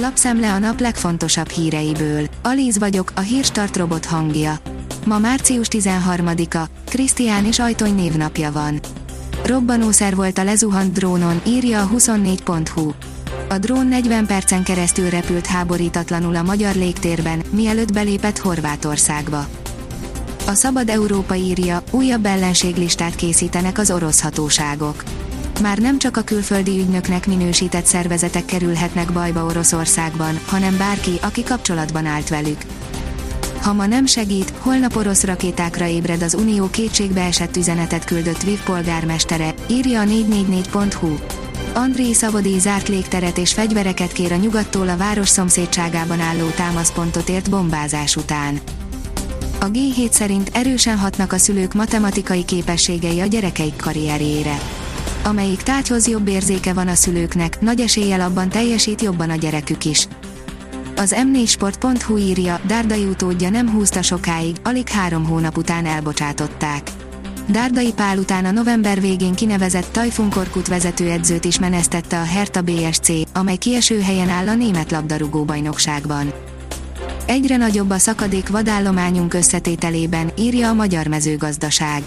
Lapszemle a nap legfontosabb híreiből. Alíz vagyok, a hírstart robot hangja. Ma március 13-a, Krisztián és Ajtony névnapja van. Robbanószer volt a lezuhant drónon, írja a 24.hu. A drón 40 percen keresztül repült háborítatlanul a magyar légtérben, mielőtt belépett Horvátországba. A Szabad Európa írja, újabb ellenséglistát készítenek az orosz hatóságok. Már nem csak a külföldi ügynöknek minősített szervezetek kerülhetnek bajba Oroszországban, hanem bárki, aki kapcsolatban állt velük. Ha ma nem segít, holnap orosz rakétákra ébred az Unió kétségbeesett üzenetet küldött Viv polgármestere, írja a 444.hu. André Szabadi zárt légteret és fegyvereket kér a nyugattól a város szomszédságában álló támaszpontot ért bombázás után. A G7 szerint erősen hatnak a szülők matematikai képességei a gyerekeik karrierjére. Amelyik tárgyhoz jobb érzéke van a szülőknek, nagy eséllyel abban teljesít jobban a gyerekük is. Az m4sport.hu írja, Dárdai utódja nem húzta sokáig, alig három hónap után elbocsátották. Dárdai Pál után a november végén kinevezett Tajfun Korkut vezetőedzőt is menesztette a Hertha BSC, amely kieső helyen áll a német labdarúgó bajnokságban. Egyre nagyobb a szakadék vadállományunk összetételében, írja a Magyar Mezőgazdaság.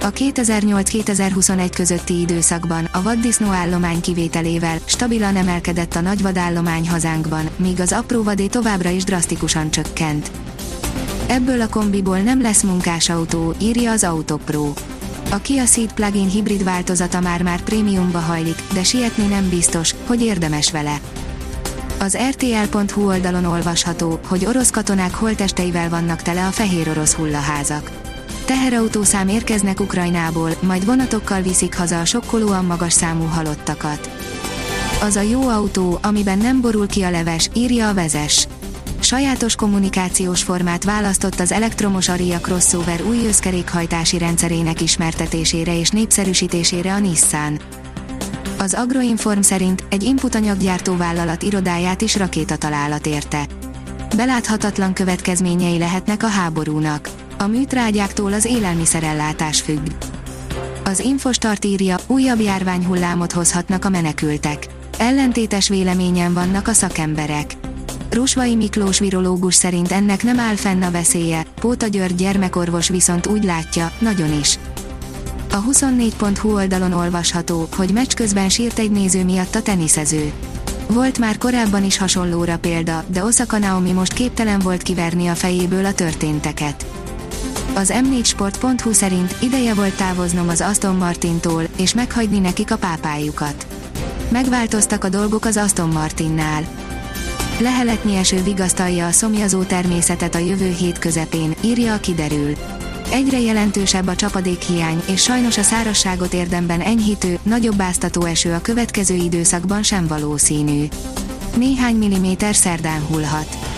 A 2008-2021 közötti időszakban a vaddisznó állomány kivételével stabilan emelkedett a nagy vadállomány hazánkban, míg az apró vadé továbbra is drasztikusan csökkent. Ebből a kombiból nem lesz munkásautó, írja az Autopro. A Kia Ceed plug-in hibrid változata már-már prémiumba hajlik, de sietni nem biztos, hogy érdemes vele. Az rtl.hu oldalon olvasható, hogy orosz katonák holtesteivel vannak tele a fehér orosz hullaházak. Teherautószám érkeznek Ukrajnából, majd vonatokkal viszik haza a sokkolóan magas számú halottakat. Az a jó autó, amiben nem borul ki a leves, írja a vezes. Sajátos kommunikációs formát választott az elektromos Aria crossover új összkerékhajtási rendszerének ismertetésére és népszerűsítésére a Nissan. Az Agroinform szerint egy inputanyaggyártó vállalat irodáját is rakétatalálat érte. Beláthatatlan következményei lehetnek a háborúnak. A műtrágyáktól az élelmiszerellátás függ. Az Infostart írja, újabb járványhullámot hozhatnak a menekültek. Ellentétes véleményen vannak a szakemberek. Rusvai Miklós virológus szerint ennek nem áll fenn a veszélye, Póta György gyermekorvos viszont úgy látja, nagyon is. A 24.hu oldalon olvasható, hogy meccs közben sírt egy néző miatt a teniszező. Volt már korábban is hasonlóra példa, de Osaka Naomi most képtelen volt kiverni a fejéből a történteket. Az m4sport.hu szerint ideje volt távoznom az Aston Martintól, és meghagyni nekik a pápájukat. Megváltoztak a dolgok az Aston Martinnál. Leheletnyi eső vigasztalja a szomjazó természetet a jövő hét közepén, írja a kiderül. Egyre jelentősebb a csapadékhiány, és sajnos a szárasságot érdemben enyhítő, nagyobb áztató eső a következő időszakban sem valószínű. Néhány milliméter szerdán hullhat.